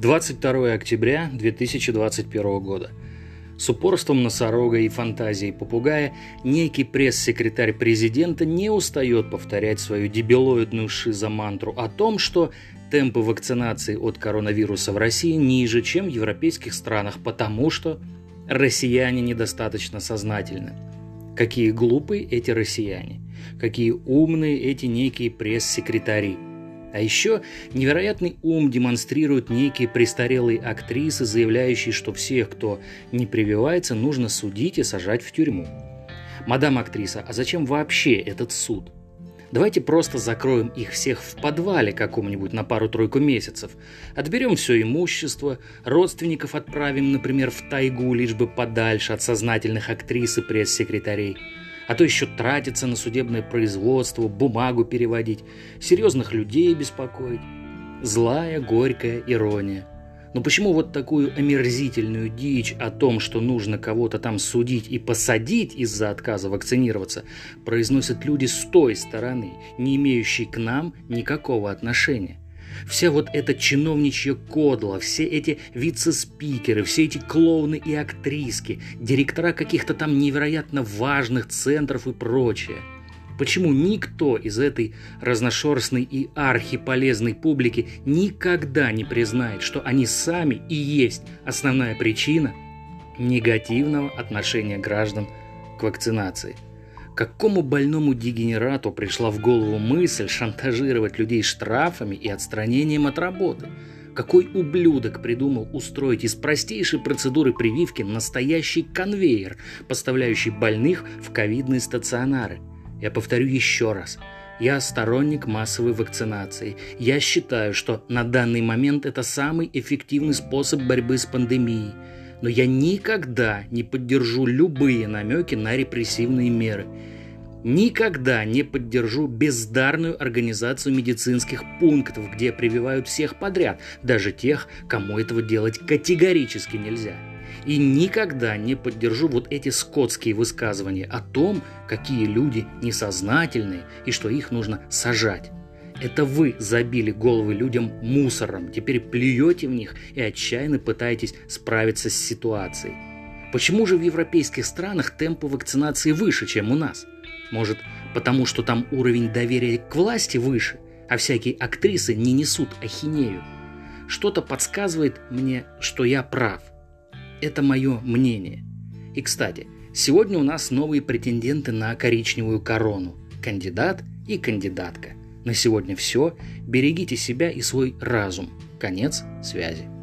22 октября 2021 года. С упорством носорога и фантазией попугая некий пресс-секретарь президента не устает повторять свою дебилоидную шизомантру о том, что темпы вакцинации от коронавируса в России ниже, чем в европейских странах, потому что россияне недостаточно сознательны. Какие глупые эти россияне, какие умные эти некие пресс-секретари – а еще невероятный ум демонстрируют некие престарелые актрисы, заявляющие, что всех, кто не прививается, нужно судить и сажать в тюрьму. Мадам актриса, а зачем вообще этот суд? Давайте просто закроем их всех в подвале каком-нибудь на пару-тройку месяцев. Отберем все имущество, родственников отправим, например, в тайгу, лишь бы подальше от сознательных актрис и пресс-секретарей – а то еще тратиться на судебное производство, бумагу переводить, серьезных людей беспокоить. Злая, горькая ирония. Но почему вот такую омерзительную дичь о том, что нужно кого-то там судить и посадить из-за отказа вакцинироваться, произносят люди с той стороны, не имеющие к нам никакого отношения? Вся вот эта чиновничья кодла, все эти вице-спикеры, все эти клоуны и актриски, директора каких-то там невероятно важных центров и прочее. Почему никто из этой разношерстной и архиполезной публики никогда не признает, что они сами и есть основная причина негативного отношения граждан к вакцинации – Какому больному дегенерату пришла в голову мысль шантажировать людей штрафами и отстранением от работы? Какой ублюдок придумал устроить из простейшей процедуры прививки настоящий конвейер, поставляющий больных в ковидные стационары? Я повторю еще раз. Я сторонник массовой вакцинации. Я считаю, что на данный момент это самый эффективный способ борьбы с пандемией – но я никогда не поддержу любые намеки на репрессивные меры. Никогда не поддержу бездарную организацию медицинских пунктов, где прививают всех подряд, даже тех, кому этого делать категорически нельзя. И никогда не поддержу вот эти скотские высказывания о том, какие люди несознательные и что их нужно сажать. Это вы забили головы людям мусором, теперь плюете в них и отчаянно пытаетесь справиться с ситуацией. Почему же в европейских странах темпы вакцинации выше, чем у нас? Может, потому что там уровень доверия к власти выше, а всякие актрисы не несут ахинею? Что-то подсказывает мне, что я прав. Это мое мнение. И, кстати, сегодня у нас новые претенденты на коричневую корону. Кандидат и кандидатка. На сегодня все. Берегите себя и свой разум. Конец связи.